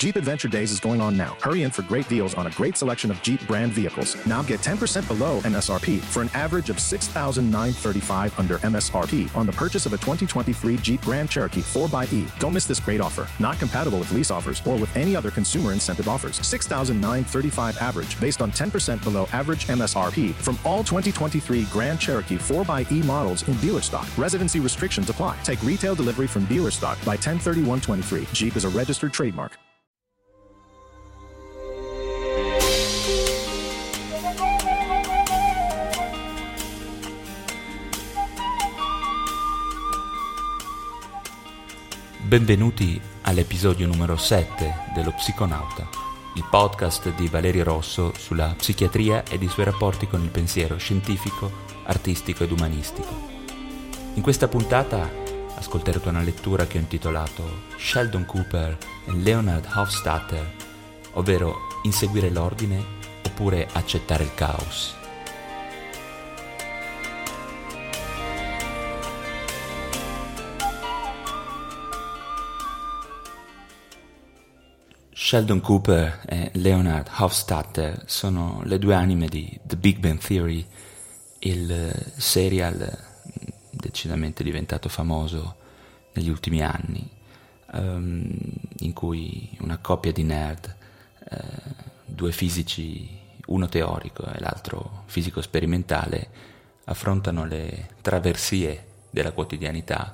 Jeep Adventure Days is going on now. Hurry in for great deals on a great selection of Jeep brand vehicles. Now get 10% below MSRP for an average of 6935 under MSRP on the purchase of a 2023 Jeep Grand Cherokee 4xE. Don't miss this great offer. Not compatible with lease offers or with any other consumer incentive offers. 6935 average based on 10% below average MSRP from all 2023 Grand Cherokee 4xE models in dealer stock. Residency restrictions apply. Take retail delivery from dealer stock by 103123. Jeep is a registered trademark. Benvenuti all'episodio numero 7 dello Psiconauta, il podcast di Valerio Rosso sulla psichiatria ed i suoi rapporti con il pensiero scientifico, artistico ed umanistico. In questa puntata ascolterete una lettura che ho intitolato Sheldon Cooper e Leonard Hofstadter, ovvero Inseguire l'ordine oppure accettare il caos. Sheldon Cooper e Leonard Hofstadter sono le due anime di The Big Bang Theory, il serial decisamente diventato famoso negli ultimi anni, um, in cui una coppia di nerd, uh, due fisici, uno teorico e l'altro fisico sperimentale, affrontano le traversie della quotidianità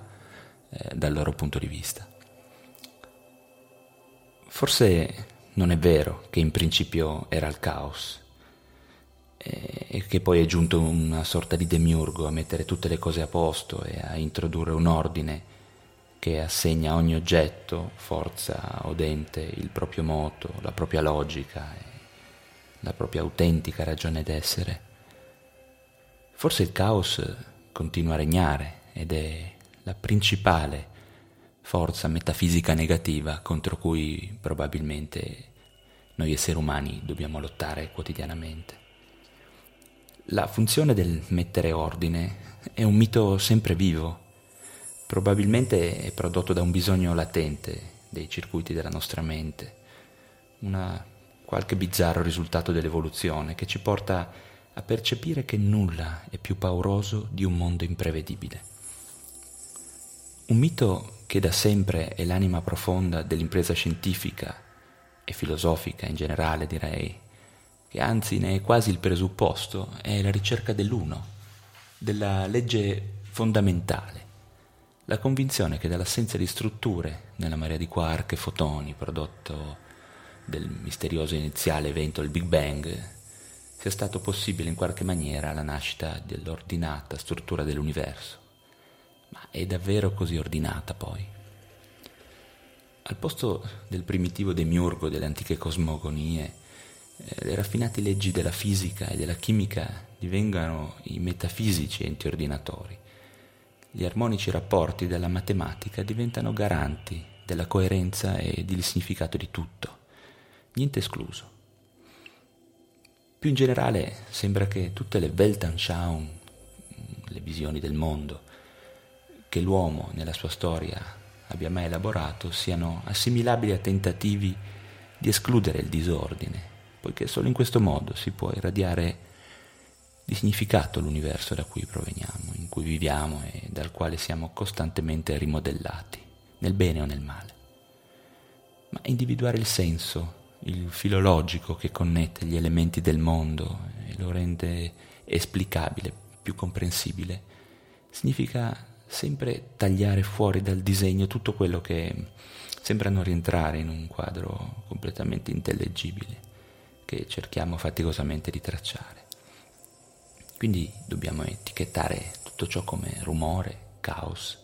uh, dal loro punto di vista. Forse non è vero che in principio era il caos e che poi è giunto una sorta di demiurgo a mettere tutte le cose a posto e a introdurre un ordine che assegna a ogni oggetto, forza o dente, il proprio moto, la propria logica la propria autentica ragione d'essere. Forse il caos continua a regnare ed è la principale forza metafisica negativa contro cui probabilmente noi esseri umani dobbiamo lottare quotidianamente. La funzione del mettere ordine è un mito sempre vivo, probabilmente è prodotto da un bisogno latente dei circuiti della nostra mente, una qualche bizzarro risultato dell'evoluzione che ci porta a percepire che nulla è più pauroso di un mondo imprevedibile. Un mito che da sempre è l'anima profonda dell'impresa scientifica e filosofica in generale, direi, che anzi ne è quasi il presupposto, è la ricerca dell'uno, della legge fondamentale, la convinzione che dall'assenza di strutture nella marea di quark e fotoni prodotto del misterioso iniziale evento del Big Bang sia stato possibile in qualche maniera la nascita dell'ordinata struttura dell'universo ma è davvero così ordinata poi? Al posto del primitivo demiurgo delle antiche cosmogonie, eh, le raffinate leggi della fisica e della chimica divengano i metafisici enti ordinatori. Gli armonici rapporti della matematica diventano garanti della coerenza e del significato di tutto, niente escluso. Più in generale sembra che tutte le Weltanschauung, le visioni del mondo, che l'uomo nella sua storia abbia mai elaborato siano assimilabili a tentativi di escludere il disordine, poiché solo in questo modo si può irradiare di significato l'universo da cui proveniamo, in cui viviamo e dal quale siamo costantemente rimodellati, nel bene o nel male. Ma individuare il senso, il filologico che connette gli elementi del mondo e lo rende esplicabile, più comprensibile, significa sempre tagliare fuori dal disegno tutto quello che sembra non rientrare in un quadro completamente intellegibile che cerchiamo faticosamente di tracciare. Quindi dobbiamo etichettare tutto ciò come rumore, caos,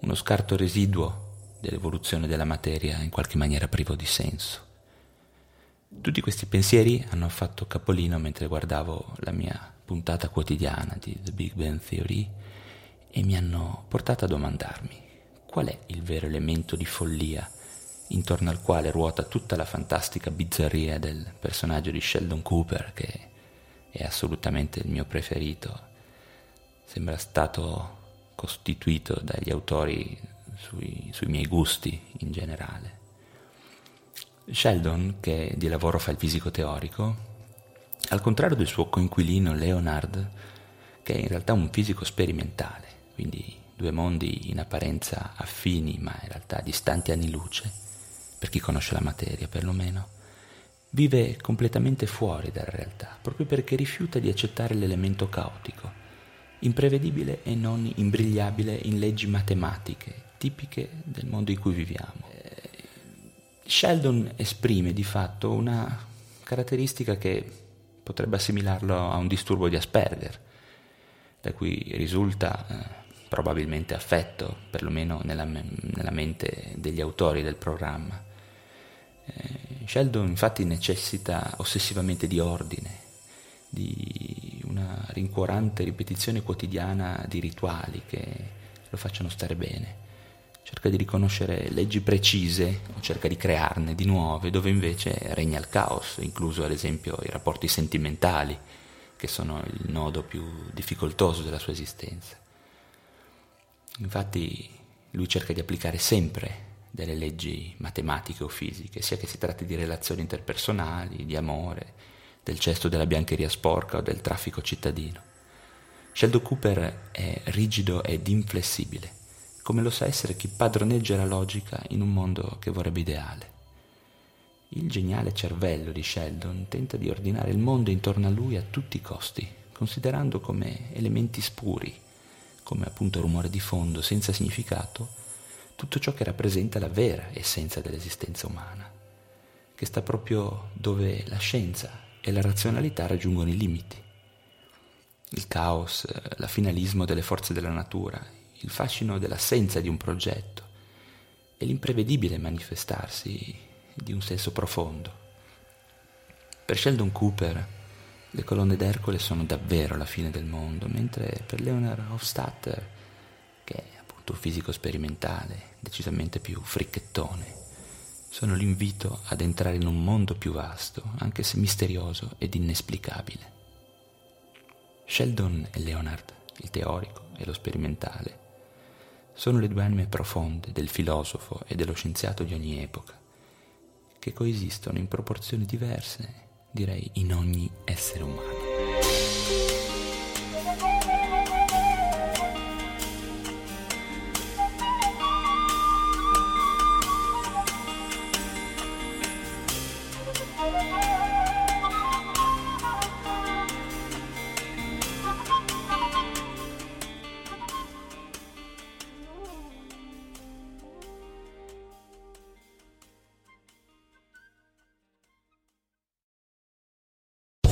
uno scarto residuo dell'evoluzione della materia in qualche maniera privo di senso. Tutti questi pensieri hanno fatto capolino mentre guardavo la mia puntata quotidiana di The Big Bang Theory e mi hanno portato a domandarmi qual è il vero elemento di follia intorno al quale ruota tutta la fantastica bizzarria del personaggio di Sheldon Cooper che è assolutamente il mio preferito. Sembra stato costituito dagli autori sui, sui miei gusti in generale. Sheldon, che di lavoro fa il fisico teorico, al contrario del suo coinquilino Leonard, che è in realtà un fisico sperimentale, quindi due mondi in apparenza affini ma in realtà distanti anni luce, per chi conosce la materia perlomeno, vive completamente fuori dalla realtà, proprio perché rifiuta di accettare l'elemento caotico, imprevedibile e non imbrigliabile in leggi matematiche tipiche del mondo in cui viviamo. Eh, Sheldon esprime di fatto una caratteristica che potrebbe assimilarlo a un disturbo di Asperger, da cui risulta eh, probabilmente affetto, perlomeno nella, nella, mente degli autori del programma. Eh, Sheldon infatti necessita ossessivamente di ordine, di una rincuorante ripetizione quotidiana di rituali che lo facciano stare bene. Cerca di riconoscere leggi precise o cerca di crearne di nuove, dove invece regna il caos, incluso ad esempio i rapporti sentimentali, che sono il nodo più difficoltoso della sua esistenza. Infatti lui cerca di applicare sempre delle leggi matematiche o fisiche, sia che si tratti di relazioni interpersonali, di amore, del cesto della biancheria sporca o del traffico cittadino. Sheldon Cooper è rigido ed inflessibile, come lo sa essere chi padroneggia la logica in un mondo che vorrebbe ideale. Il geniale cervello di Sheldon tenta di ordinare il mondo intorno a lui a tutti i costi, considerando come elementi spuri, come appunto rumore di fondo senza significato, tutto ciò che rappresenta la vera essenza dell'esistenza umana, che sta proprio dove la scienza e la razionalità raggiungono i limiti. Il caos, la finalismo delle forze della natura, il fascino dell'assenza di un progetto e l'imprevedibile manifestarsi di un senso profondo. Per Sheldon Cooper le colonne d'Ercole sono davvero la fine del mondo, mentre per Leonard Hofstadter, che è appunto un fisico sperimentale, decisamente più fricchettone, sono l'invito ad entrare in un mondo più vasto, anche se misterioso ed inesplicabile. Sheldon e Leonard, il teorico e lo sperimentale, sono le due anime profonde del filosofo e dello scienziato di ogni epoca, che coesistono in proporzioni diverse, direi in ogni essere umano.